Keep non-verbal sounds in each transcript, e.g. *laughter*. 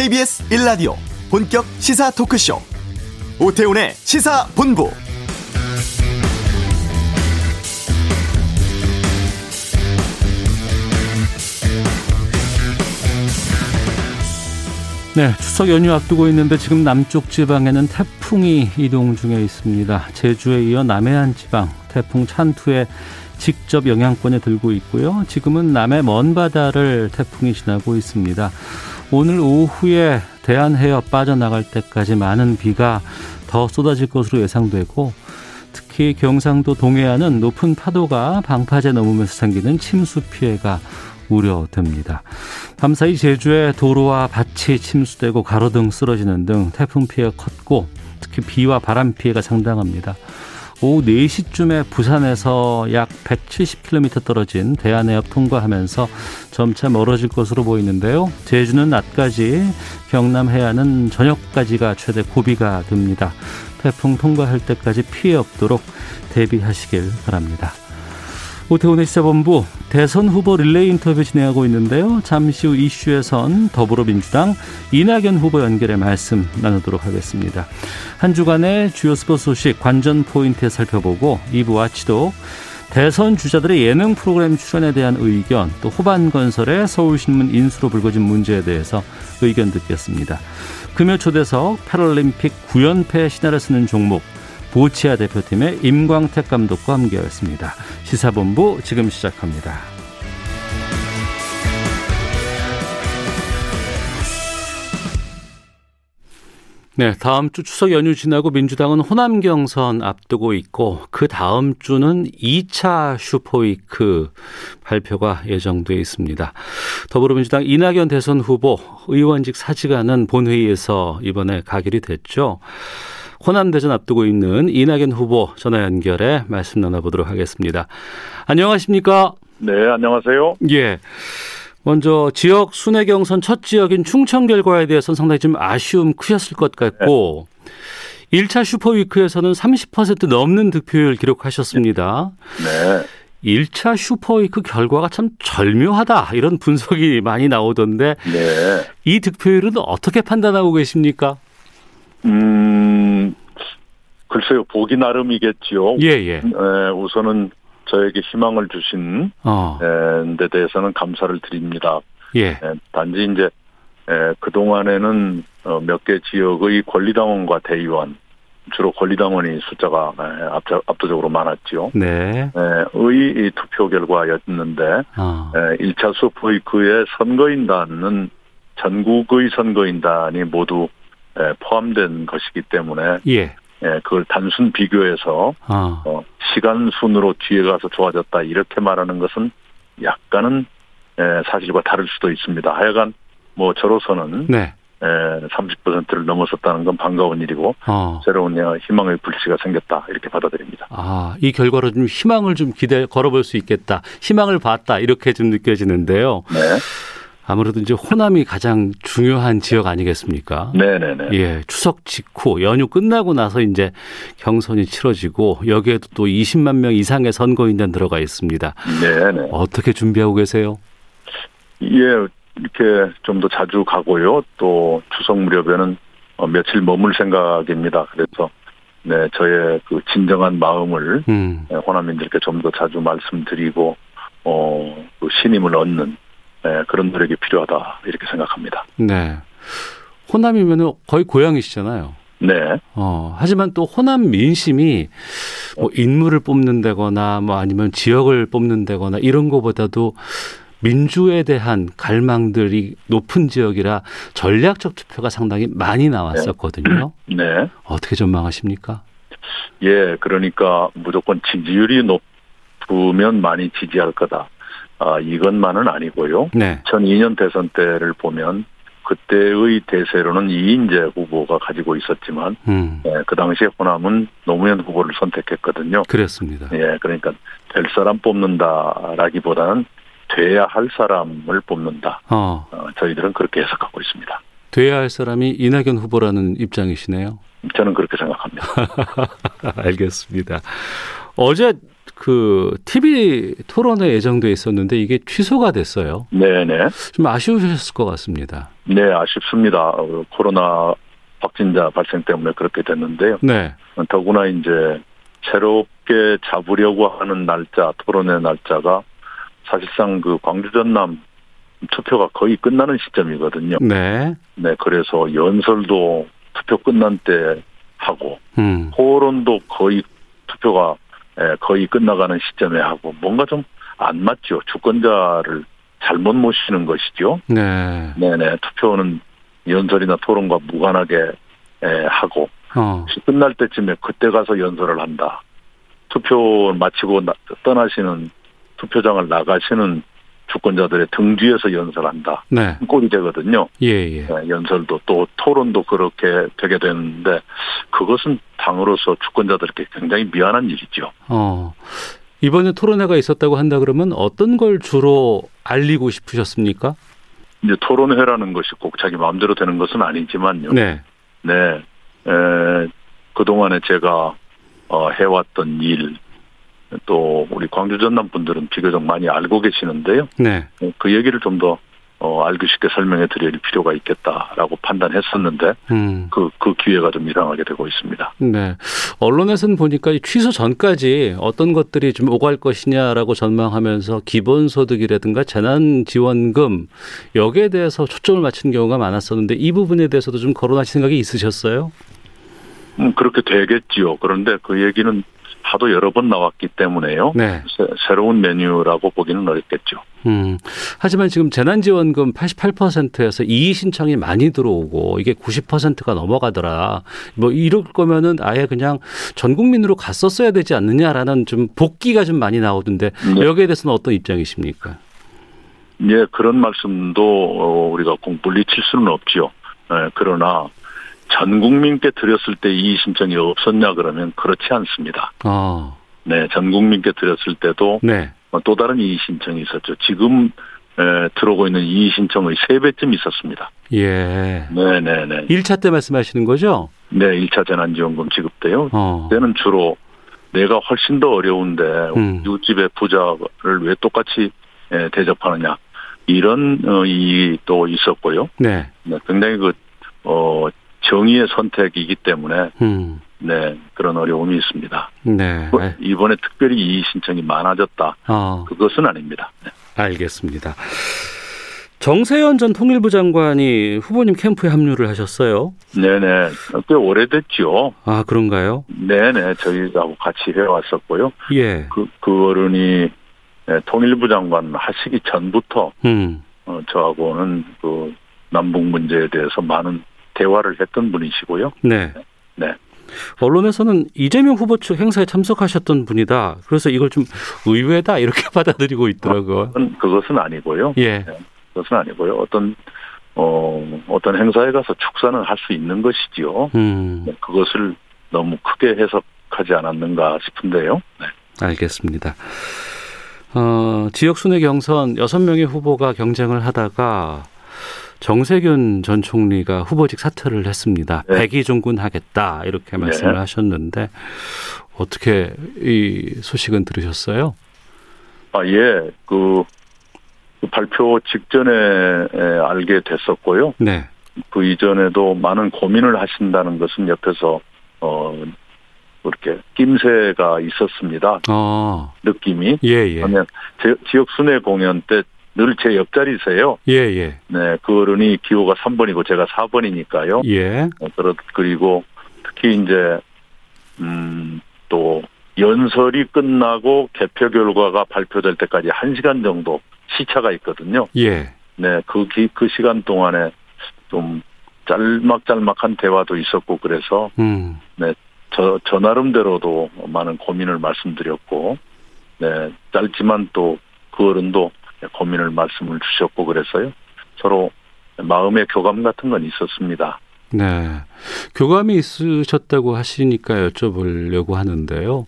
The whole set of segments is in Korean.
KBS 1라디오 본격 시사 토크쇼 오태훈의 시사본부 네, 추석 연휴 앞두고 있는데 지금 남쪽 지방에는 태풍이 이동 중에 있습니다. 제주에 이어 남해안 지방 태풍 찬투에 직접 영향권에 들고 있고요. 지금은 남해 먼 바다를 태풍이 지나고 있습니다. 오늘 오후에 대한해협 빠져나갈 때까지 많은 비가 더 쏟아질 것으로 예상되고 특히 경상도 동해안은 높은 파도가 방파제 넘으면서 생기는 침수 피해가 우려됩니다. 밤사이 제주의 도로와 밭이 침수되고 가로등 쓰러지는 등 태풍 피해가 컸고 특히 비와 바람 피해가 상당합니다. 오후 4시쯤에 부산에서 약 170km 떨어진 대한해협 통과하면서 점차 멀어질 것으로 보이는데요. 제주는 낮까지, 경남 해안은 저녁까지가 최대 고비가 됩니다. 태풍 통과할 때까지 피해 없도록 대비하시길 바랍니다. 오태훈의 시사본부 대선 후보 릴레이 인터뷰 진행하고 있는데요. 잠시 후 이슈에선 더불어민주당 이낙연 후보 연결해 말씀 나누도록 하겠습니다. 한 주간의 주요 스포츠 소식 관전 포인트 살펴보고 2부 와치도 대선 주자들의 예능 프로그램 출연에 대한 의견 또 호반 건설의 서울신문 인수로 불거진 문제에 대해서 의견 듣겠습니다. 금요 초대석 패럴림픽 9연패 신화를 쓰는 종목 보치아 대표팀의 임광택 감독과 함께하였습니다. 시사본부 지금 시작합니다. 네, 다음 주 추석 연휴 지나고 민주당은 호남 경선 앞두고 있고 그 다음 주는 2차 슈퍼위크 발표가 예정돼 있습니다. 더불어민주당 이낙연 대선 후보 의원직 사직하는 본회의에서 이번에 가결이 됐죠. 호남 대전 앞두고 있는 이낙연 후보 전화 연결해 말씀 나눠보도록 하겠습니다. 안녕하십니까? 네, 안녕하세요. 예. 먼저 지역 순회 경선 첫 지역인 충청 결과에 대해서는 상당히 좀 아쉬움 크셨을 것 같고 네. 1차 슈퍼위크에서는 30% 넘는 득표율 기록하셨습니다. 네. 1차 슈퍼위크 결과가 참 절묘하다 이런 분석이 많이 나오던데 네. 이 득표율은 어떻게 판단하고 계십니까? 음, 글쎄요, 보기 나름이겠지요. 예, 예. 에, 우선은 저에게 희망을 주신 어. 에, 데 대해서는 감사를 드립니다. 예. 에, 단지 이제 에, 그동안에는 어, 몇 개 지역의 권리당원과 대의원 주로 권리당원이 숫자가 에, 압도, 압도적으로 많았지요. 네. 에, 의 투표 결과였는데 어. 에, 1차 슈퍼위크의 선거인단은 전국의 선거인단이 모두 에, 포함된 것이기 때문에 예. 예, 그걸 단순 비교해서 어. 어, 시간 순으로 뒤에 가서 좋아졌다 이렇게 말하는 것은 약간은 에, 사실과 다를 수도 있습니다. 하여간 뭐 저로서는 네. 에, 30%를 넘어섰다는 건 반가운 일이고 어. 새로운 희망의 불씨가 생겼다 이렇게 받아들입니다. 아, 이 결과로 좀 희망을 좀 기대 걸어볼 수 있겠다. 희망을 봤다. 이렇게 좀 느껴지는데요. 네, 아무래도 이제 호남이 가장 중요한 지역 아니겠습니까? 네, 네, 네. 예, 추석 직후 연휴 끝나고 나서 이제 경선이 치러지고 여기에도 또 20만 명 이상의 선거인단 들어가 있습니다. 네, 네. 어떻게 준비하고 계세요? 예, 이렇게 좀 더 자주 가고요. 또 추석 무렵에는 어, 며칠 머물 생각입니다. 그래서 네, 저의 그 진정한 마음을 음. 예, 호남민들께 좀 더 자주 말씀드리고 어, 그 신임을 얻는 예, 그런 노력이 필요하다 이렇게 생각합니다. 네. 호남이면 거의 고향이시잖아요. 네, 어, 하지만 또 호남 민심이 뭐 인물을 뽑는다거나 뭐 아니면 지역을 뽑는다거나 이런 거보다도 민주에 대한 갈망들이 높은 지역이라 전략적 투표가 상당히 많이 나왔었거든요. 네, 어떻게 전망하십니까? 예, 그러니까 무조건 지지율이 높으면 많이 지지할 거다. 아, 이것만은 아니고요. 네. 2002년 대선 때를 보면 그때의 대세로는 이인재 후보가 가지고 있었지만 음. 예, 그 당시에 호남은 노무현 후보를 선택했거든요. 그랬습니다. 예, 그러니까 될 사람 뽑는다라기보다는 돼야 할 사람을 뽑는다. 어, 어, 저희들은 그렇게 해석하고 있습니다. 돼야 할 사람이 이낙연 후보라는 입장이시네요. 저는 그렇게 생각합니다. *laughs* 알겠습니다. 어제 그 TV 토론회 예정돼 있었는데 이게 취소가 됐어요. 네네. 좀 아쉬우셨을 것 같습니다. 네, 아쉽습니다. 어, 코로나 확진자 발생 때문에 그렇게 됐는데요. 네. 더구나 이제 새롭게 잡으려고 하는 날짜, 토론회 날짜가 사실상 그 광주 전남 투표가 거의 끝나는 시점이거든요. 네. 네, 그래서 연설도 투표 끝난 때 하고 음. 토론도 거의 투표가 예, 거의 끝나가는 시점에 하고 뭔가 좀 안 맞죠. 주권자를 잘못 모시는 것이죠. 네. 네네 투표는 연설이나 토론과 무관하게 예, 하고 어. 끝날 때쯤에 그때 가서 연설을 한다. 투표 마치고 나- 떠나시는 투표장을 나가시는 주권자들의 등 뒤에서 연설한다. 네. 꼴이 되거든요. 예, 예. 네, 연설도 또 토론도 그렇게 되게 되는데 그것은 당으로서 주권자들에게 굉장히 미안한 일이죠. 어. 이번에 토론회가 있었다고 한다 그러면 어떤 걸 주로 알리고 싶으셨습니까? 이제 토론회라는 것이 꼭 자기 마음대로 되는 것은 아니지만요. 네. 네. 에, 그동안에 제가 어, 해왔던 일, 또 우리 광주 전남 분들은 비교적 많이 알고 계시는데요. 네. 그 얘기를 좀더 어, 알기 쉽게 설명해 드릴 필요가 있겠다라고 판단했었는데 음. 그, 그 기회가 좀 일어나게 되고 있습니다. 네. 언론에서는 보니까 이 취소 전까지 어떤 것들이 좀 오갈 것이냐라고 전망하면서 기본소득이라든가 재난지원금 여기에 대해서 초점을 맞춘 경우가 많았었는데 이 부분에 대해서도 좀 거론하실 생각이 있으셨어요? 음, 그렇게 되겠지요. 그런데 그 얘기는 하도 여러 번 나왔기 때문에요. 네. 새, 새로운 메뉴라고 보기는 어렵겠죠. 음. 하지만 지금 재난지원금 88%에서 이의 신청이 많이 들어오고 이게 90%가 넘어가더라. 뭐 이럴 거면은 아예 그냥 전 국민으로 갔었어야 되지 않느냐라는 좀 복귀가 좀 많이 나오던데 네. 여기에 대해서는 어떤 입장이십니까? 예, 그런 말씀도 어, 우리가 공 물리칠 수는 없지요. 예, 그러나 전 국민께 드렸을 때 이의 신청이 없었냐 그러면 그렇지 않습니다. 어. 네, 전 국민께 드렸을 때도 네. 어, 또 다른 이의 신청이 있었죠. 지금 에, 들어오고 있는 이의 신청의 세 배쯤 있었습니다. 예. 네, 네, 네. 1차 때 말씀하시는 거죠? 네, 1차 재난 지원금 지급 때요. 어. 그때는 주로 내가 훨씬 더 어려운데 음. 이웃집의 부자를 왜 똑같이 에, 대접하느냐 이런 어, 이또 있었고요. 네. 네, 굉장히 그 어, 정의의 선택이기 때문에 음. 네 그런 어려움이 있습니다. 네. 뭐, 이번에 특별히 이의 신청이 많아졌다 어. 그것은 아닙니다. 네. 알겠습니다. 정세현 전 통일부 장관이 후보님 캠프에 합류를 하셨어요. 네네 꽤 오래됐죠. 아, 그런가요? 네네 저희하고 같이 해왔었고요. 예. 그, 그 어른이 네, 통일부 장관 하시기 전부터 음. 어, 저하고는 그 남북 문제에 대해서 많은 대화를 했던 분이시고요. 네. 네. 언론에서는 이재명 후보 측 행사에 참석하셨던 분이다. 그래서 이걸 좀 의외다 이렇게 *laughs* 받아들이고 있더라고요. 그건- 그것은 아니고요. 예. 그것은 아니고요. 어떤 어 어떤 행사에 가서 축사는 할 수 있는 것이지요. 음. 네, 그것을 너무 크게 해석하지 않았는가 싶은데요. 네. 알겠습니다. 어, 지역 순회 경선 여섯 명의 후보가 경쟁을 하다가 정세균 전 총리가 후보직 사퇴를 했습니다. 네. 백의종군 하겠다 이렇게 말씀을 네. 하셨는데 어떻게 이 소식은 들으셨어요? 아 예, 그, 그 발표 직전에 에, 알게 됐었고요. 네. 그 이전에도 많은 고민을 하신다는 것은 옆에서 어 그렇게 낌새가 있었습니다. 어, 느낌이. 예, 예. 그러면 제- 지역 순회 공연 때 늘 제 옆자리세요. 예, 예. 네, 그 어른이 기호가 3번이고 제가 4번이니까요. 예. 그리고 특히 이제 음 또 연설이 끝나고 개표 결과가 발표될 때까지 1시간 정도 시차가 있거든요. 예. 네, 그, 기, 그 시간 동안에 좀 짤막짤막한 대화도 있었고 그래서 음. 저, 저 나름대로도 많은 고민을 말씀드렸고, 네, 짧지만 또 그 어른도 고민을 말씀을 주셨고 그래서요. 서로 마음의 교감 같은 건 있었습니다. 네. 교감이 있으셨다고 하시니까 여쭤보려고 하는데요.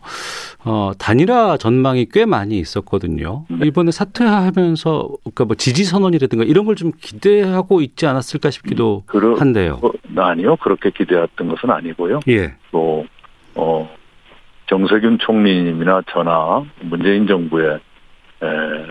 어, 단일화 전망이 꽤 많이 있었거든요. 네. 이번에 사퇴하면서, 그러니까 뭐 지지 선언이라든가 이런 걸 좀 기대하고 있지 않았을까 싶기도 그러, 한데요. 어, 아니요. 그렇게 기대했던 것은 아니고요. 예. 또, 어, 정세균 총리님이나 저나 문재인 정부의 에,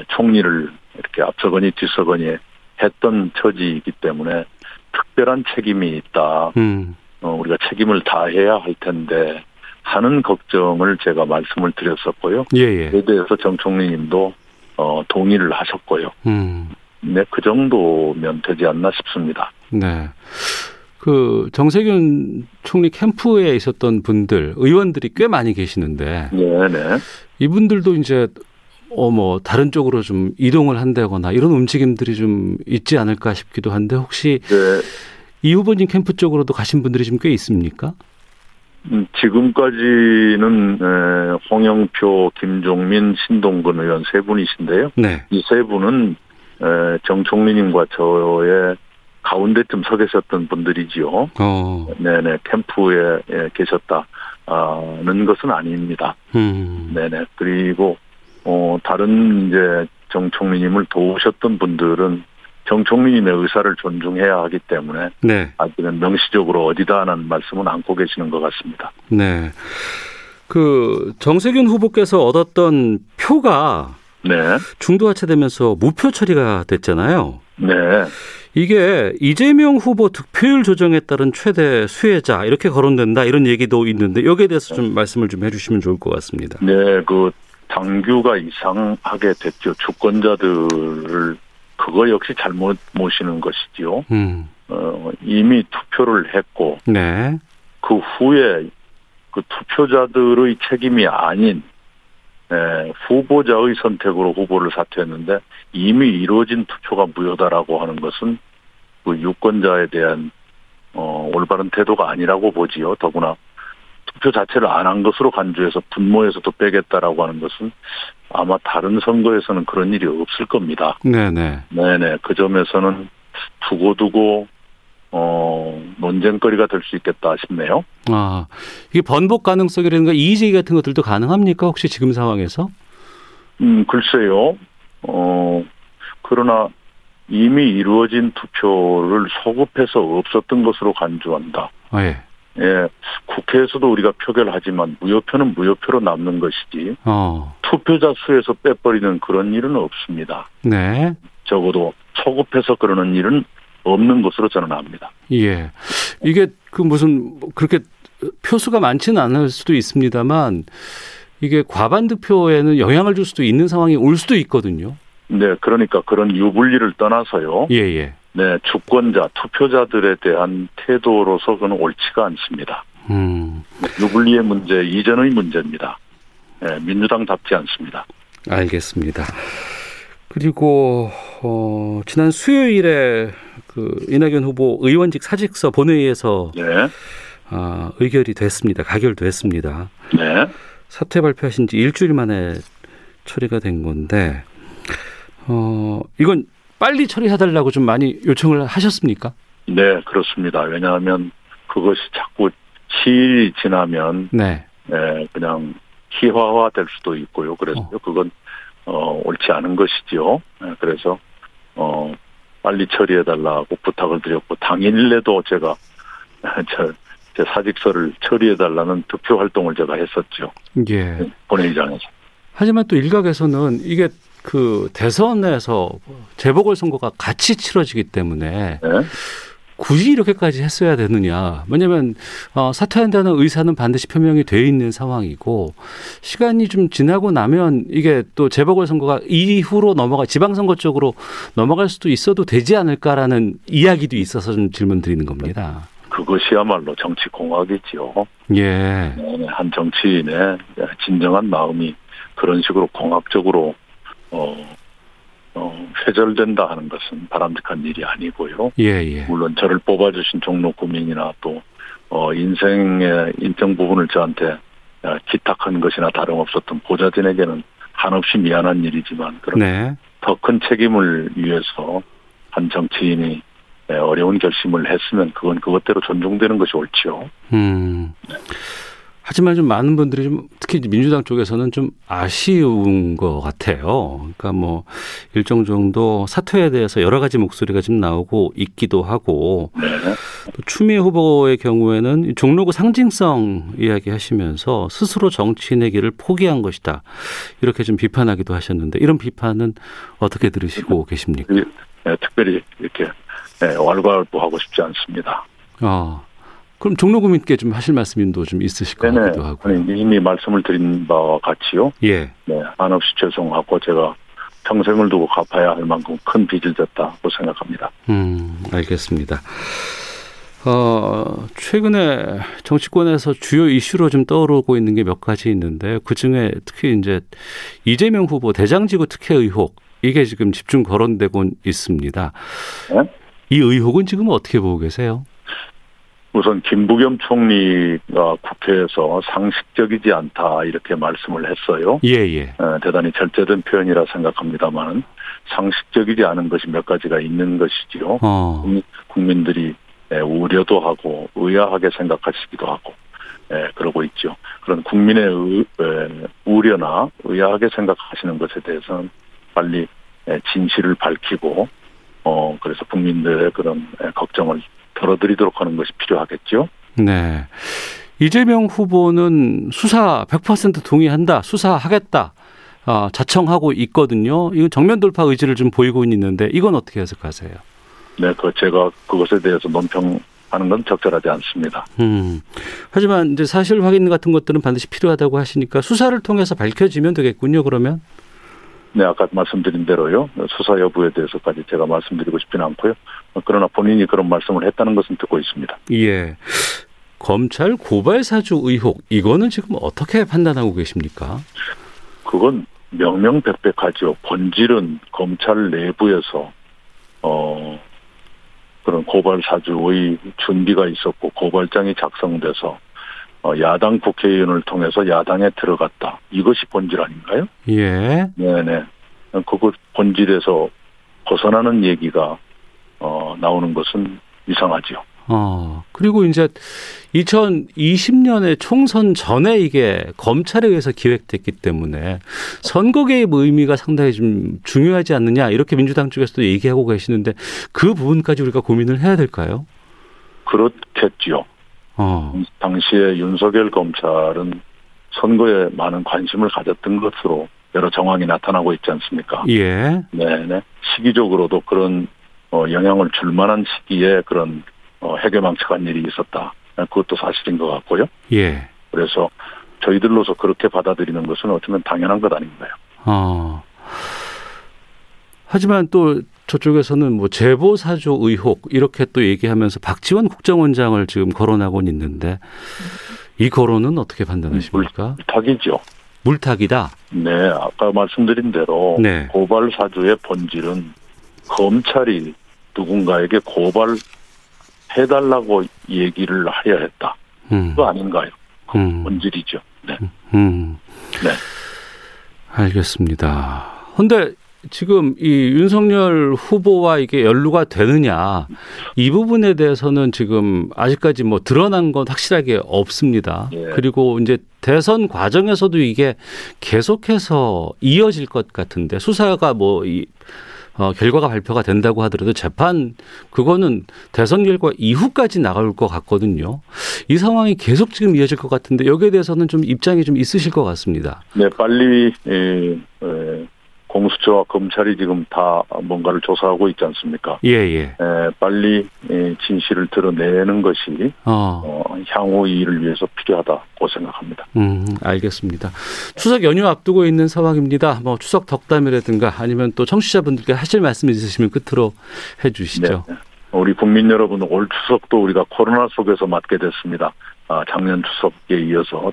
총리를 이렇게 앞서거니 뒤서거니 했던 처지이기 때문에 특별한 책임이 있다. 음. 어, 우리가 책임을 다해야 할 텐데 하는 걱정을 제가 말씀을 드렸었고요. 예, 예. 그에 대해서 정 총리님도 어, 동의를 하셨고요. 음. 네, 그 정도면 되지 않나 싶습니다. 네. 그 정세균 총리 캠프에 있었던 분들, 의원들이 꽤 많이 계시는데 네, 네. 이분들도 이제 어 뭐 다른 쪽으로 좀 이동을 한다거나 이런 움직임들이 좀 있지 않을까 싶기도 한데 혹시 네, 이 후보님 캠프 쪽으로도 가신 분들이 좀꽤 있습니까? 음, 지금까지는 에, 홍영표, 김종민, 신동근 의원 세 분이신데요. 네. 이 세 분은 에, 정 총리님과 저의 가운데쯤 서 계셨던 분들이지요. 어. 네네 캠프에 예, 계셨다는 것은 아닙니다. 음. 네네 그리고 어 다른 이제 정 총리님을 도우셨던 분들은 정 총리님의 의사를 존중해야 하기 때문에 네. 아직은 명시적으로 어디다 하는 말씀은 않고 계시는 것 같습니다. 네. 그 정세균 후보께서 얻었던 표가 네, 중도 하차되면서 무표 처리가 됐잖아요. 네, 이게 이재명 후보 득표율 조정에 따른 최대 수혜자 이렇게 거론된다 이런 얘기도 있는데 여기에 대해서 좀 말씀을 좀 해주시면 좋을 것 같습니다. 네. 그 당규가 이상하게 됐죠. 주권자들을 그거 역시 잘못 모시는 것이지요. 음, 어, 이미 투표를 했고 네, 그 후에 그 투표자들의 책임이 아닌 에, 후보자의 선택으로 후보를 사퇴했는데 이미 이루어진 투표가 무효다라고 하는 것은 그 유권자에 대한 어, 올바른 태도가 아니라고 보지요. 더구나 투표 자체를 안 한 것으로 간주해서 분모에서도 빼겠다라고 하는 것은 아마 다른 선거에서는 그런 일이 없을 겁니다. 네, 네, 네네 그 점에서는 두고두고 어, 논쟁거리가 될 수 있겠다 싶네요. 아 이게 번복 가능성이라든가 이의제기 같은 것들도 가능합니까 혹시 지금 상황에서? 음, 글쎄요. 어, 그러나 이미 이루어진 투표를 소급해서 없었던 것으로 간주한다. 아, 예, 예, 국회에서도 우리가 표결하지만 무효표는 무효표로 남는 것이지 어, 투표자 수에서 빼버리는 그런 일은 없습니다. 네, 적어도 소급해서 그러는 일은 없는 것으로 저는 압니다. 예. 이게 그 무슨 그렇게 표수가 많지는 않을 수도 있습니다만 이게 과반 득표에는 영향을 줄 수도 있는 상황이 올 수도 있거든요. 네, 그러니까 그런 유불리를 떠나서요. 예, 예. 네, 주권자, 투표자들에 대한 태도로서 그는 옳지가 않습니다. 음, 유불리의 문제 이전의 문제입니다. 예, 민주당답지 않습니다. 알겠습니다. 그리고 어, 지난 수요일에 그 이낙연 후보 의원직 사직서 본회의에서 네, 아, 의결이 됐습니다. 가결됐습니다. 네, 사퇴 발표하신 지 일주일 만에 처리가 된 건데 어, 이건 빨리 처리해달라고 좀 많이 요청을 하셨습니까? 네, 그렇습니다. 왜냐하면 그것이 자꾸 시일이 지나면 네. 예, 그냥 희화화될 수도 있고요. 그래서 어. 그건 어, 옳지 않은 것이죠. 예, 그래서 어, 빨리 처리해달라고 부탁을 드렸고 당일내도 제가 *laughs* 저, 제 사직서를 처리해달라는 득표 활동을 제가 했었죠. 예. 본회의장에서. 하지만 또 일각에서는 이게 그 대선에서 재보궐 선거가 같이 치러지기 때문에 네. 굳이 이렇게까지 했어야 되느냐. 왜냐하면 어, 사퇴한다는 의사는 반드시 표명이 돼 있는 상황이고 시간이 좀 지나고 나면 이게 또 재보궐 선거가 이후로 넘어가 지방선거 쪽으로 넘어갈 수도 있어도 되지 않을까라는 이야기도 있어서 좀 질문 드리는 겁니다. 그것이야말로 정치 공학이지요. 예. 네, 한 정치인의 진정한 마음이 그런 식으로 공학적으로 어, 어, 회절된다 하는 것은 바람직한 일이 아니고요. 예, 예. 물론 저를 뽑아주신 종로 구민이나 또 어, 인생의 인정 부분을 저한테 어, 기탁한 것이나 다름없었던 보좌진에게는 한없이 미안한 일이지만 그런 네. 더큰 책임을 위해서 한 정치인이 예, 어려운 결심을 했으면 그건 그것대로 존중되는 것이 옳지요. 음. 하지만 좀 많은 분들이 좀 특히 민주당 쪽에서는 좀 아쉬운 것 같아요. 그러니까 뭐 일정 정도 사퇴에 대해서 여러 가지 목소리가 좀 나오고 있기도 하고 네. 추미애 후보의 경우에는 종로구 상징성 이야기하시면서 스스로 정치인의 길을 포기한 것이다 이렇게 좀 비판하기도 하셨는데 이런 비판은 어떻게 들으시고 계십니까? 네, 특별히 이렇게 네, 왈가왈부하고 싶지 않습니다. 아 그럼 종로구민께 좀 하실 말씀도 좀 있으실 것 네네. 같기도 하고. 아니, 이미 말씀을 드린 바와 같이요. 예. 네, 한없이 죄송하고 제가 평생을 두고 갚아야 할 만큼 큰 빚을 졌다고 생각합니다. 음, 알겠습니다. 어, 최근에 정치권에서 주요 이슈로 좀 떠오르고 있는 게 몇 가지 있는데 그 중에 특히 이제 이재명 후보 대장지구 특혜 의혹 이게 지금 집중 거론되고 있습니다. 네? 이 의혹은 지금 어떻게 보고 계세요? 우선 김부겸 총리가 국회에서 상식적이지 않다 이렇게 말씀을 했어요. 예, 예. 대단히 절제된 표현이라 생각합니다만 상식적이지 않은 것이 몇 가지가 있는 것이지요. 어. 국민들이 우려도 하고 의아하게 생각하시기도 하고 예, 그러고 있죠. 그런 국민의 의, 우려나 의아하게 생각하시는 것에 대해서는 빨리 진실을 밝히고 어 그래서 국민들의 그런 걱정을 덜어드리도록 하는 것이 필요하겠죠. 네. 이재명 후보는 수사 100% 동의한다, 수사하겠다, 어, 자청하고 있거든요. 이거 정면 돌파 의지를 좀 보이고 있는데 이건 어떻게 해석하세요? 네, 그 제가 그것에 대해서 논평하는 건 적절하지 않습니다. 음. 하지만 이제 사실 확인 같은 것들은 반드시 필요하다고 하시니까 수사를 통해서 밝혀지면 되겠군요. 그러면. 네, 아까 말씀드린 대로요. 수사 여부에 대해서까지 제가 말씀드리고 싶지는 않고요. 그러나 본인이 그런 말씀을 했다는 것은 듣고 있습니다. 예. 검찰 고발 사주 의혹 이거는 지금 어떻게 판단하고 계십니까? 그건 명명백백하죠. 본질은 검찰 내부에서 어 그런 고발 사주의 준비가 있었고 고발장이 작성돼서 어, 야당 국회의원을 통해서 야당에 들어갔다. 이것이 본질 아닌가요? 예. 네네. 그것 본질에서 벗어나는 얘기가 어, 나오는 것은 이상하지요. 어, 그리고 이제 2020년에 총선 전에 이게 검찰에 의해서 기획됐기 때문에 선거 개입 의미가 상당히 좀 중요하지 않느냐 이렇게 민주당 쪽에서도 얘기하고 계시는데 그 부분까지 우리가 고민을 해야 될까요? 그렇겠지요. 어. 당시에 윤석열 검찰은 선거에 많은 관심을 가졌던 것으로 여러 정황이 나타나고 있지 않습니까? 예. 네네. 시기적으로도 그런 어, 영향을 줄 만한 시기에 그런 어, 해결망측한 일이 있었다. 그것도 사실인 것 같고요. 예. 그래서 저희들로서 그렇게 받아들이는 것은 어쩌면 당연한 것 아닌가요? 어. 하지만 또 저쪽에서는 뭐 제보 사조 의혹 이렇게 또 얘기하면서 박지원 국정원장을 지금 거론하고 있는데 이 거론은 어떻게 판단하십니까? 물타기죠. 물타기다. 네, 아까 말씀드린 대로 네. 고발 사주의 본질은 검찰이 누군가에게 고발 해달라고 얘기를 하려 했다. 음. 그거 아닌가요? 그 음. 본질이죠. 네. 음. 네. 알겠습니다. 근데 지금 이 윤석열 후보와 이게 연루가 되느냐 이 부분에 대해서는 지금 아직까지 뭐 드러난 건 확실하게 없습니다. 예. 그리고 이제 대선 과정에서도 이게 계속해서 이어질 것 같은데 수사가 뭐 이 어, 결과가 발표가 된다고 하더라도 재판 그거는 대선 결과 이후까지 나갈 것 같거든요. 이 상황이 계속 지금 이어질 것 같은데 여기에 대해서는 좀 입장이 좀 있으실 것 같습니다. 네, 빨리 에, 에, 공수처와 검찰이 지금 다 뭔가를 조사하고 있지 않습니까? 예, 예. 에, 빨리 진실을 드러내는 것이 어. 어, 향후 일을 위해서 필요하다고 생각합니다. 음, 알겠습니다. 추석 연휴 앞두고 있는 상황입니다. 뭐 추석 덕담이라든가 아니면 또 청취자분들께 하실 말씀 있으시면 끝으로 해주시죠. 네. 우리 국민 여러분 올 추석도 우리가 코로나 속에서 맞게 됐습니다. 아, 작년 추석에 이어서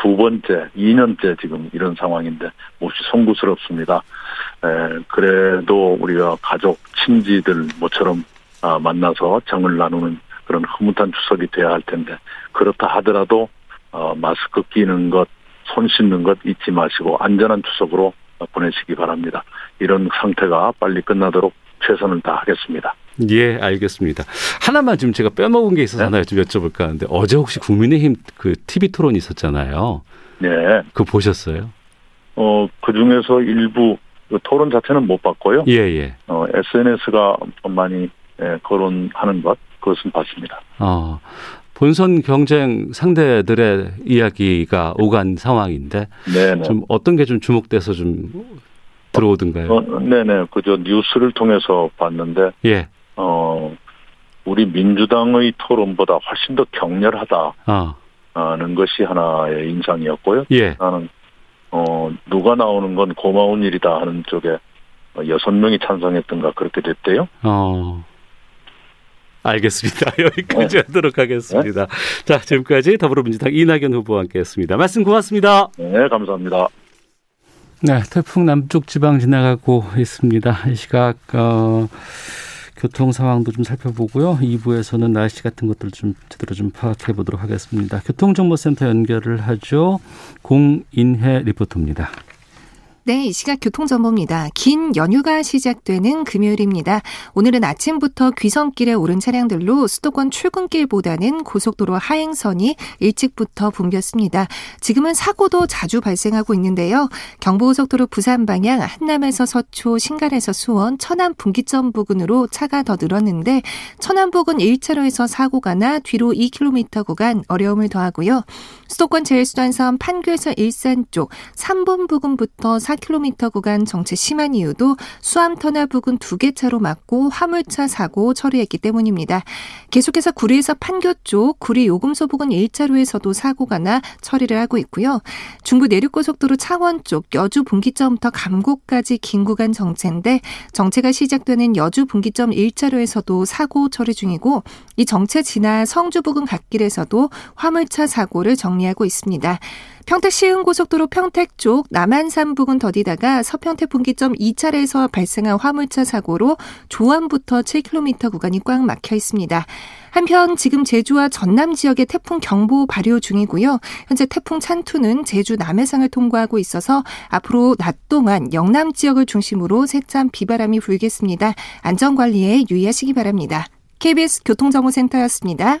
두 번째, 2년째 지금 이런 상황인데 몹시 송구스럽습니다. 에, 그래도 우리가 가족, 친지들 모처럼 아, 만나서 정을 나누는 그런 흐뭇한 추석이 돼야 할 텐데 그렇다 하더라도 어, 마스크 끼는 것, 손 씻는 것 잊지 마시고 안전한 추석으로 보내시기 바랍니다. 이런 상태가 빨리 끝나도록 최선을 다하겠습니다. 예, 알겠습니다. 하나만 지금 제가 빼먹은 게 있어서 네? 하나 좀 여쭤볼까 하는데 어제 혹시 국민의힘 그 TV 토론 있었잖아요. 네. 그거 보셨어요? 어, 그 중에서 일부 그 토론 자체는 못 봤고요. 예, 예. 어, SNS가 많이 예, 거론하는 것 그것은 봤습니다. 어, 본선 경쟁 상대들의 이야기가 오간 상황인데 네네. 좀 어떤 게 좀 주목돼서 좀 들어오던가요? 어, 네네. 그저 뉴스를 통해서 봤는데 예. 어 우리 민주당의 토론보다 훨씬 더 격렬하다. 아. 하는 것이 하나의 인상이었고요. 예. 나는 어 누가 나오는 건 고마운 일이다 하는 쪽에 여섯 명이 찬성했던가 그렇게 됐대요. 어. 알겠습니다. *laughs* 여기까지 네. 하도록 하겠습니다. 네? 자, 지금까지 더불어민주당 이낙연 후보와 함께했습니다. 말씀 고맙습니다. 네, 감사합니다. 네, 태풍 남쪽 지방 지나가고 있습니다. 이 시각 어, 교통 상황도 좀 살펴보고요. 2부에서는 날씨 같은 것들 좀 제대로 좀 파악해 보도록 하겠습니다. 교통정보센터 연결을 하죠. 공인혜 리포터입니다. 네, 이 시각 교통정보입니다. 긴 연휴가 시작되는 금요일입니다. 오늘은 아침부터 귀성길에 오른 차량들로 수도권 출근길보다는 고속도로 하행선이 일찍부터 붐볐습니다. 지금은 사고도 자주 발생하고 있는데요. 경부고속도로 부산 방향 한남에서 서초, 신갈에서 수원, 천안 분기점 부근으로 차가 더 늘었는데 천안 부근 1차로에서 사고가 나 뒤로 2km 구간 어려움을 더하고요. 수도권 제일수단선 판교에서 일산 쪽 3분 부근부터 4km 구간 정체 심한 이유도 수암 터널 부근 두 개 차로 막고 화물차 사고 처리했기 때문입니다. 계속해서 구리에서 판교 쪽 구리 요금소 부근 1차로에서도 사고가 나 처리를 하고 있고요. 중부 내륙고속도로 창원 쪽 여주 분기점부터 감곡까지 긴 구간 정체인데 정체가 시작되는 여주 분기점 1차로에서도 사고 처리 중이고 이 정체 지나 성주 부근 갓길에서도 화물차 사고를 정리하고 있습니다. 평택 시흥고속도로 평택 쪽 남한산 부근 더디다가 서평택 분기점 2차례에서 발생한 화물차 사고로 조안부터 7km 구간이 꽉 막혀 있습니다. 한편 지금 제주와 전남 지역에 태풍 경보 발효 중이고요. 현재 태풍 찬투는 제주 남해상을 통과하고 있어서 앞으로 낮 동안 영남 지역을 중심으로 세찬 비바람이 불겠습니다. 안전관리에 유의하시기 바랍니다. KBS 교통정보센터였습니다.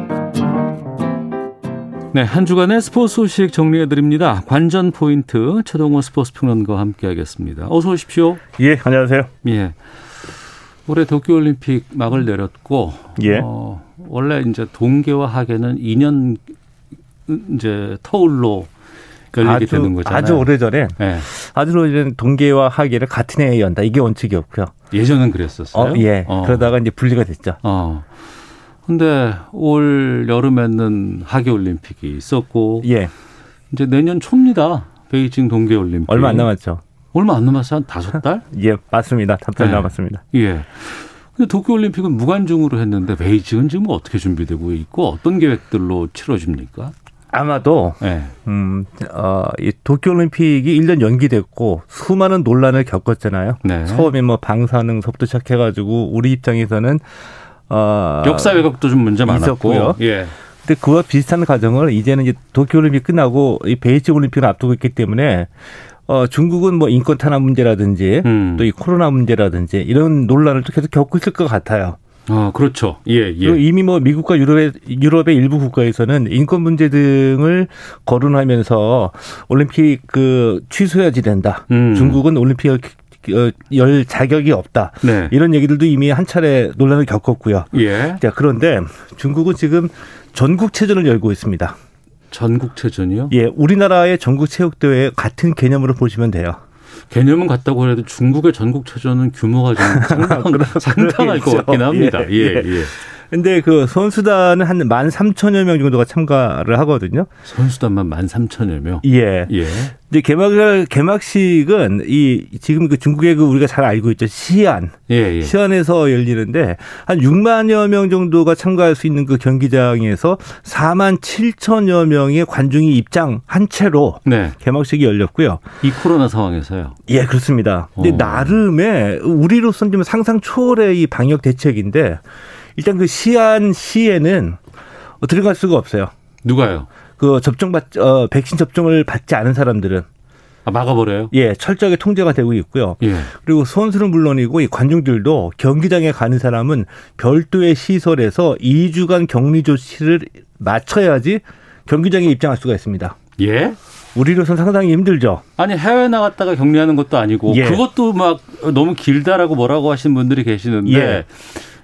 네, 한 주간의 스포츠 소식 정리해 드립니다. 관전 포인트 최동호 스포츠 평론가와 함께 하겠습니다. 어서 오십시오. 예, 안녕하세요. 예. 올해 도쿄 올림픽 막을 내렸고 예. 어, 원래 이제 동계와 하계는 2년 이제 터울로 열리게 아주, 되는 거잖아요. 아주 오래전에 네. 아주 오래전 동계와 하계를 같은 해에 연다. 이게 원칙이었고요. 예전엔 그랬었어요. 어, 예. 어. 그러다가 이제 분리가 됐죠. 어. 근데 올 여름에는 하계 올림픽이 있었고 예. 이제 내년 초입니다. 베이징 동계 올림픽. 얼마 안 남았죠. 얼마 안 남았어요. 한 다섯 달? *laughs* 예, 맞습니다. 다섯 달 네. 남았습니다. 예. 근데 도쿄 올림픽은 무관중으로 했는데 베이징은 지금 어떻게 준비되고 있고 어떤 계획들로 치러집니까? 아마도 네. 음, 어, 이 도쿄 올림픽이 1년 연기됐고 수많은 논란을 겪었잖아요. 네. 처음에 뭐 방사능서부터 시작해 가지고 우리 입장에서는 어, 역사 왜곡도 좀 문제 많았고요. 예. 근데 그와 비슷한 과정을 이제는 이제 도쿄올림픽 끝나고 이 베이징 올림픽을 앞두고 있기 때문에 어, 중국은 뭐 인권 탄압 문제라든지 음. 또이 코로나 문제라든지 이런 논란을 또 계속 겪고 있을 것 같아요. 아, 그렇죠. 예, 예. 이미 뭐 미국과 유럽의 유럽의 일부 국가에서는 인권 문제 등을 거론하면서 올림픽 그 취소해야지 된다. 음. 중국은 올림픽을 어, 열 자격이 없다. 네. 이런 얘기들도 이미 한 차례 논란을 겪었고요. 예. 자, 그런데 중국은 지금 전국체전을 열고 있습니다. 전국체전이요? 예, 우리나라의 전국체육대회 같은 개념으로 보시면 돼요. 개념은 같다고 해도 중국의 전국체전은 규모가 좀 *laughs* 상당, 상당할 것 같긴 합니다. 예, 예. 예. 근데 그 선수단은 한 만 삼천여 명 정도가 참가를 하거든요. 선수단만 만 삼천여 명. 예. 예. 이제 개막 개막식은 이 지금 그 중국의 그 우리가 잘 알고 있죠 시안 예, 예. 시안에서 열리는데 한 6만여 명 정도가 참가할 수 있는 그 경기장에서 4만 7천여 명의 관중이 입장한 채로 네. 개막식이 열렸고요. 이 코로나 상황에서요. 예, 그렇습니다. 근데 어. 나름의 우리로서는 좀 상상 초월의 이 방역 대책인데 일단 그 시안 시에는 들어갈 수가 없어요. 누가요? 그 접종 받 어, 백신 접종을 받지 않은 사람들은 아, 막아버려요? 예, 철저하게 통제가 되고 있고요. 예. 그리고 선수는 물론이고 이 관중들도 경기장에 가는 사람은 별도의 시설에서 2주간 격리 조치를 마쳐야지 경기장에 입장할 수가 있습니다. 예? 우리로선 상당히 힘들죠. 아니 해외 나갔다가 격리하는 것도 아니고 예. 그것도 막 너무 길다라고 뭐라고 하시는 분들이 계시는데 예.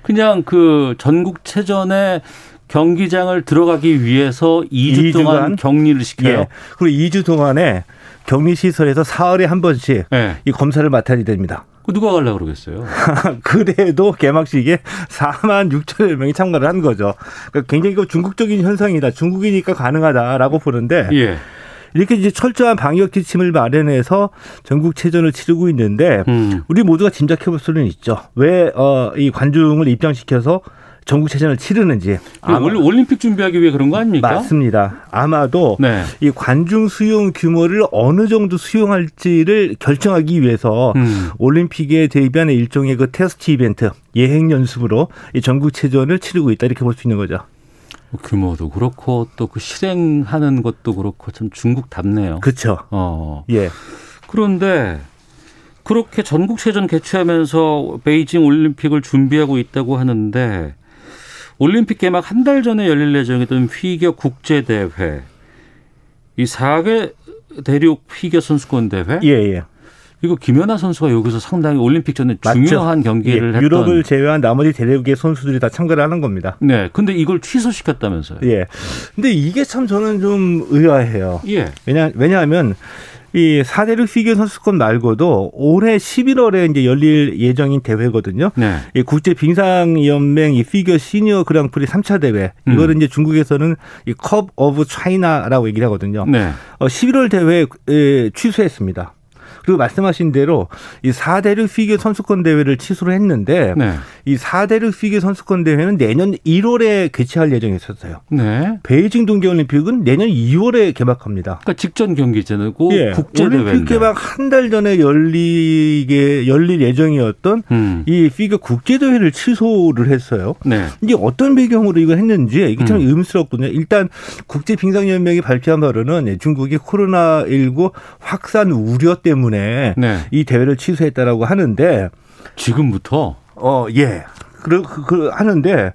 그냥 그 전국 체전에 경기장을 들어가기 위해서 2주 2주간? 동안 격리를 시켜요. 예. 그리고 2주 동안에 격리 시설에서 사흘에 한 번씩 예. 이 검사를 맡아야 됩니다. 누가 가려고 그러겠어요? *laughs* 그래도 개막식에 4만 6천여 명이 참가를 한 거죠. 그러니까 굉장히 그 중국적인 현상이다. 중국이니까 가능하다라고 보는데 예. 이렇게 이제 철저한 방역 지침을 마련해서 전국 체전을 치르고 있는데 음. 우리 모두가 짐작해 볼 수는 있죠. 왜이 어, 관중을 입장시켜서 전국 체전을 치르는지. 아마, 올림픽 준비하기 위해 그런 거 아닙니까? 맞습니다. 아마도 네. 이 관중 수용 규모를 어느 정도 수용할지를 결정하기 위해서 음. 올림픽에 대비하는 일종의 그 테스트 이벤트, 예행 연습으로 이 전국 체전을 치르고 있다 이렇게 볼 수 있는 거죠. 뭐 규모도 그렇고 또 그 실행하는 것도 그렇고 참 중국답네요. 그렇죠. 어. 예. 그런데 그렇게 전국체전 개최하면서 베이징 올림픽을 준비하고 있다고 하는데 올림픽 개막 한 달 전에 열릴 예정이던 피겨 국제 대회 이 4개 대륙 피겨 선수권 대회 예, 예. 이거 김연아 선수가 여기서 상당히 올림픽 전에 중요한 맞죠? 경기를 예, 했던 유럽을 제외한 나머지 대륙의 선수들이 다 참가를 하는 겁니다. 네. 근데 이걸 취소시켰다면서요. 예. 근데 이게 참 저는 좀 의아해요. 예. 왜냐 왜냐하면 이 4대륙 피겨 선수권 말고도 올해 11월에 이제 열릴 예정인 대회거든요. 네. 이 국제 빙상 연맹 이 피겨 시니어 그랑프리 3차 대회. 음. 이거를 음. 이제 중국에서는 이 Cup of China라고 얘기를 하거든요. 네. 어 11월 대회 취소했습니다. 그리고 말씀하신 대로 이 4대륙 피겨 선수권 대회를 취소를 했는데 네. 이 4대륙 피겨 선수권 대회는 내년 1월에 개최할 예정이었어요. 네. 베이징 동계올림픽은 내년 2월에 개막합니다. 그러니까 직전 경기잖아요. 예. 국제 대회 올림픽 개막 한 달 전에 열리게 열릴 예정이었던 음. 이 피겨 국제 대회를 취소를 했어요. 네. 이게 어떤 배경으로 이걸 했는지 이게 참 음. 의문스럽거든요. 일단 국제 빙상 연맹이 발표한 바로는 중국이 코로나 19 확산 우려 때문에 때문에 네. 이 대회를 취소했다라고 하는데 지금부터 어 예. 그, 그, 그 하는데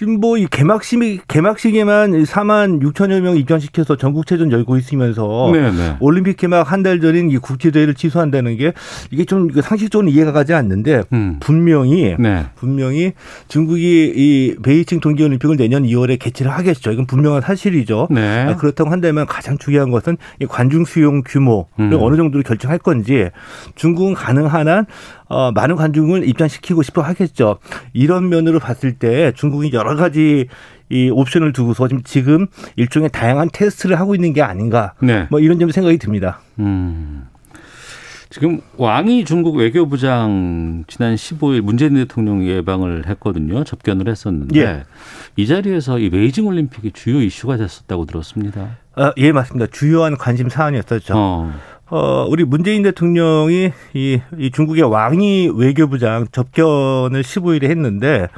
지금 뭐 이 개막식이 개막식에만 4만 6천여 명 입장시켜서 전국체전 열고 있으면서 네네. 네. 올림픽 개막 한 달 전인 이 국제대회를 취소한다는 게 이게 좀 상식적으로 이해가 가지 않는데 음. 분명히 네. 분명히 중국이 이 베이징 동계올림픽을 내년 2월에 개최를 하겠죠. 이건 분명한 사실이죠. 네. 아, 그렇다고 한다면 가장 중요한 것은 이 관중 수용 규모를 음. 어느 정도로 결정할 건지 중국은 가능한 한 어, 많은 관중을 입장시키고 싶어 하겠죠. 이런 면으로 봤을 때 중국이 여러 가지 이 옵션을 두고서 지금 지금 일종의 다양한 테스트를 하고 있는 게 아닌가. 네. 뭐 이런 점 생각이 듭니다. 음. 지금 왕이 중국 외교부장 지난 15일 문재인 대통령 예방을 했거든요. 접견을 했었는데 예. 이 자리에서 이 베이징 올림픽이 주요 이슈가 됐었다고 들었습니다. 아, 예, 맞습니다. 주요한 관심 사안이었었죠. 어. 어, 우리 문재인 대통령이 이, 이 중국의 왕이 외교부장 접견을 15일에 했는데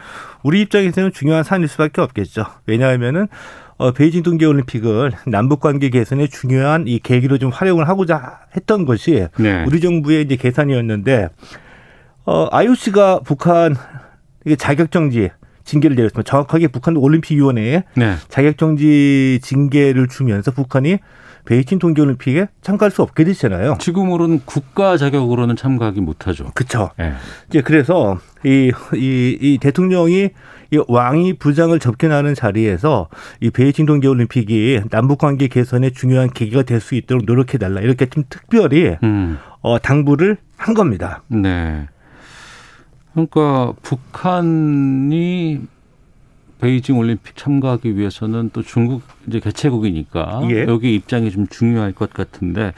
우리 입장에서는 중요한 사안일 수밖에 없겠죠. 왜냐하면은 어, 베이징 동계올림픽을 남북 관계 개선에 중요한 이 계기로 좀 활용을 하고자 했던 것이 네. 우리 정부의 이제 계산이었는데 어, IOC가 북한 이게 자격정지 징계를 내렸습니다. 정확하게 북한 올림픽위원회에 네. 자격정지 징계를 주면서 북한이 베이징 동계올림픽에 참가할 수 없게 되잖아요. 지금으로는 국가 자격으로는 참가하기 못하죠. 그렇죠. 네. 이제 그래서 이, 이, 이 대통령이 이 왕이 부장을 접견하는 자리에서 이 베이징 동계올림픽이 남북 관계 개선에 중요한 계기가 될 수 있도록 노력해 달라 이렇게 좀 특별히 음. 어, 당부를 한 겁니다. 네. 그러니까 북한이 베이징 올림픽 참가하기 위해서는 또 중국 이제 개최국이니까 예. 여기 입장이 좀 중요할 것 같은데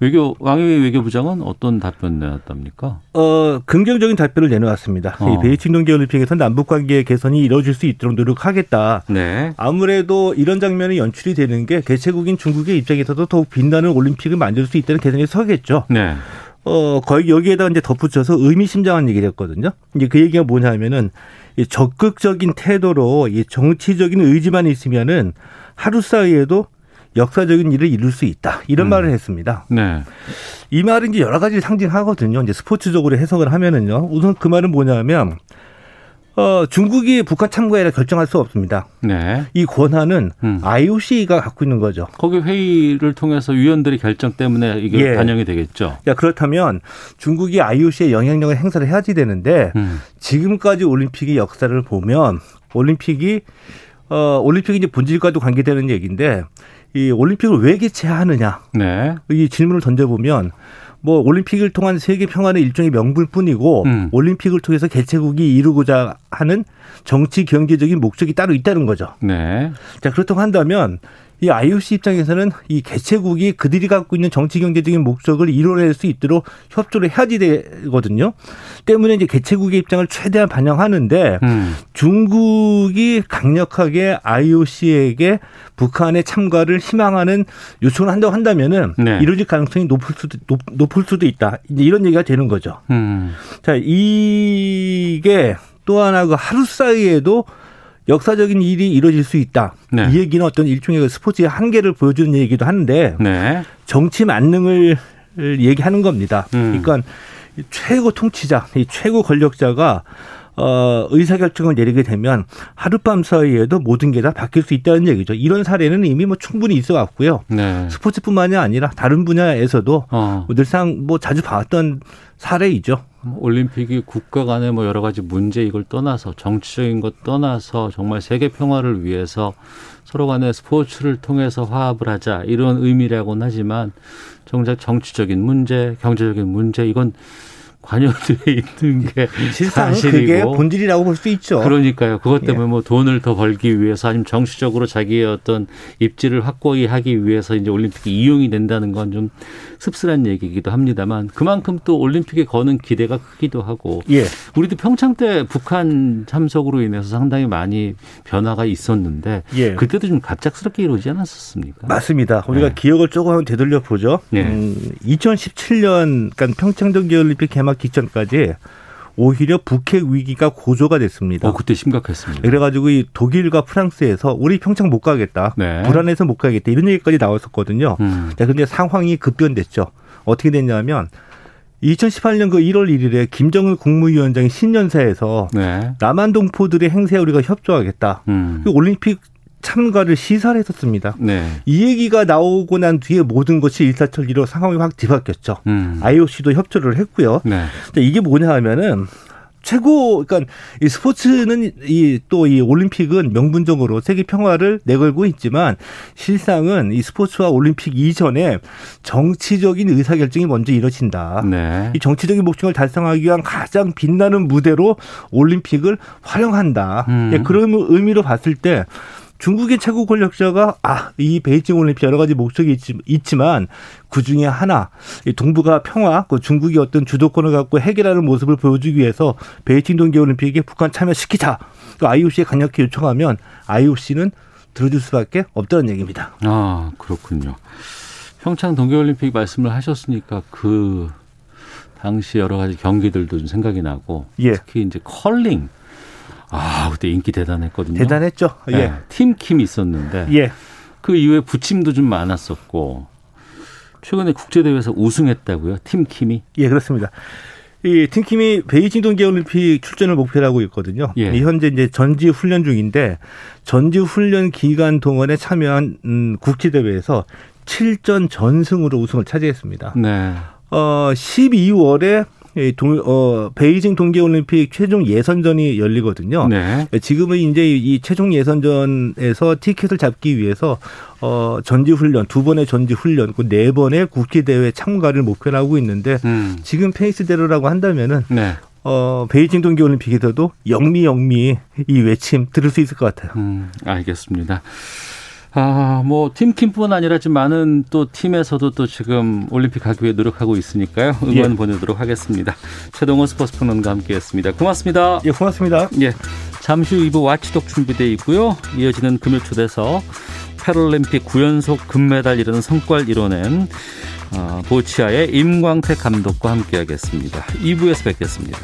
외교 왕위의 외교부장은 어떤 답변 내놨답니까? 어 긍정적인 답변을 내놓았습니다. 어. 베이징 동계올림픽에서 남북 관계 개선이 이루어질 수 있도록 노력하겠다. 네. 아무래도 이런 장면이 연출이 되는 게 개최국인 중국의 입장에서도 더욱 빛나는 올림픽을 만들 수 있다는 개선이 서겠죠. 네. 어, 거의 여기에다 이제 덧붙여서 의미심장한 얘기를 했거든요. 이제 그 얘기가 뭐냐면은 이 적극적인 태도로 이 정치적인 의지만 있으면은 하루 사이에도 역사적인 일을 이룰 수 있다. 이런 음. 말을 했습니다. 네. 이 말은 이제 여러 가지 상징하거든요. 이제 스포츠적으로 해석을 하면은요. 우선 그 말은 뭐냐면 어, 중국이 북한 참가에라 결정할 수 없습니다. 네. 이 권한은 음. IOC가 갖고 있는 거죠. 거기 회의를 통해서 위원들의 결정 때문에 이게 예. 반영이 되겠죠. 야, 그렇다면 중국이 IOC의 영향력을 행사를 해야지 되는데 음. 지금까지 올림픽의 역사를 보면 올림픽이 어, 올림픽이 이제 본질과도 관계되는 얘기인데 이 올림픽을 왜 개최하느냐. 네. 이 질문을 던져보면 뭐 올림픽을 통한 세계 평화는 일종의 명분뿐이고 음. 올림픽을 통해서 개최국이 이루고자 하는 정치 경제적인 목적이 따로 있다는 거죠. 네. 자 그렇다고 한다면 이 IOC 입장에서는 이 개최국이 그들이 갖고 있는 정치 경제적인 목적을 이뤄낼 수 있도록 협조를 해야지 되거든요. 때문에 이제 개최국의 입장을 최대한 반영하는데 음. 중국이 강력하게 IOC에게 북한의 참가를 희망하는 요청을 한다고 한다면은 네. 이루어질 가능성이 높을 수도 높, 높을 수도 있다. 이제 이런 얘기가 되는 거죠. 음. 자 이게 또 하나 그 하루 사이에도 역사적인 일이 이루어질 수 있다. 네. 이 얘기는 어떤 일종의 그 스포츠의 한계를 보여주는 얘기도 하는데 네. 정치 만능을 얘기하는 겁니다. 음. 그러니까 최고 통치자, 이 최고 권력자가 어, 의사결정을 내리게 되면 하룻밤 사이에도 모든 게 다 바뀔 수 있다는 얘기죠. 이런 사례는 이미 뭐 충분히 있어 왔고요. 네. 스포츠뿐만이 아니라 다른 분야에서도 어. 늘상 뭐 자주 봤던 사례이죠. 올림픽이 국가 간의 뭐 여러 가지 문제 이걸 떠나서 정치적인 것 떠나서 정말 세계 평화를 위해서 서로 간의 스포츠를 통해서 화합을 하자 이런 의미라고는 하지만 정작 정치적인 문제, 경제적인 문제 이건 관여돼 있는 게 사실이고 그게 본질이라고 볼 수 있죠. 그러니까요. 그것 때문에 예. 뭐 돈을 더 벌기 위해서 아니면 정치적으로 자기의 어떤 입지를 확고히 하기 위해서 이제 올림픽이 이용이 된다는 건 좀 씁쓸한 얘기이기도 합니다만 그만큼 또 올림픽에 거는 기대가 크기도 하고 예. 우리도 평창 때 북한 참석으로 인해서 상당히 많이 변화가 있었는데 예. 그때도 좀 갑작스럽게 이루어지지 않았었습니까? 맞습니다. 우리가 네. 기억을 조금 되돌려 보죠. 네. 음, 2017년 그러니까 평창 동계올림픽 개막 개막 직전까지 오히려 북핵 위기가 고조가 됐습니다. 어, 그때 심각했습니다. 그래가지고 이 독일과 프랑스에서 우리 평창 못 가겠다, 네. 불안해서 못 가겠다 이런 얘기까지 나왔었거든요. 음. 자, 근데 상황이 급변됐죠. 어떻게 됐냐면 2018년 그 1월 1일에 김정은 국무위원장이 신년사에서 네. 남한 동포들의 행세에 우리가 협조하겠다. 음. 그 올림픽 참가를 시사를 했었습니다. 네. 이 얘기가 나오고 난 뒤에 모든 것이 일사천리로 상황이 확 뒤바뀌었죠. 음. IOC도 협조를 했고요. 네. 이게 뭐냐 하면은 최고 그러니까 이 스포츠는 이 또이 이 올림픽은 명분적으로 세계 평화를 내걸고 있지만 실상은 이 스포츠와 올림픽 이전에 정치적인 의사결정이 먼저 이뤄진다. 네. 이 정치적인 목적을 달성하기 위한 가장 빛나는 무대로 올림픽을 활용한다. 음. 예, 그런 의미로 봤을 때 중국의 최고 권력자가 아, 이 베이징 올림픽 여러 가지 목적이 있지, 만그 중에 하나 동북아 평화, 그 중국이 어떤 주도권을 갖고 해결하는 모습을 보여주기 위해서 베이징 동계 올림픽에 북한 참여시키자. 그 IOC에 강력히 요청하면 IOC는 들어줄 수밖에 없다는 얘기입니다. 아 그렇군요. 평창 동계 올림픽 말씀을 하셨으니까 그 당시 여러 가지 경기들도 좀 생각이 나고 예. 특히 이제 컬링 아, 그때 인기 대단했거든요. 대단했죠. 예. 네, 팀킴 있었는데. 예. 그 이후에 부침도 좀 많았었고. 최근에 국제대회에서 우승했다고요? 팀킴이? 예, 그렇습니다. 이 팀킴이 베이징 동계올림픽 출전을 목표로 하고 있거든요. 예. 현재 이제 전지 훈련 중인데 전지 훈련 기간 동안에 참여한 음, 국제 대회에서 7전 전승으로 우승을 차지했습니다. 네. 어 12월에 동, 어, 베이징 동계올림픽 최종 예선전이 열리거든요. 네. 지금은 이제 이 최종 예선전에서 티켓을 잡기 위해서 어, 전지훈련, 두 번의 전지훈련, 그 네 번의 국제대회 참가를 목표로 하고 있는데 음. 지금 페이스대로라고 한다면은 네. 어, 베이징 동계올림픽에서도 영미 영미 이 외침 들을 수 있을 것 같아요. 음, 알겠습니다. 아, 뭐 팀킴뿐 아니라 좀 많은 또 팀에서도 또 지금 올림픽 가기 위해 노력하고 있으니까요. 응원 예. 보내도록 하겠습니다. 최동원 스포츠 평론가 함께 했습니다. 고맙습니다. 예, 고맙습니다. 예, 잠시 후 2부 와치독 준비돼 있고요. 이어지는 금요 초대서 패럴림픽 9연속 금메달 이르는 성과를 이뤄낸 어, 보치아의 임광택 감독과 함께하겠습니다. 2부에서 뵙겠습니다.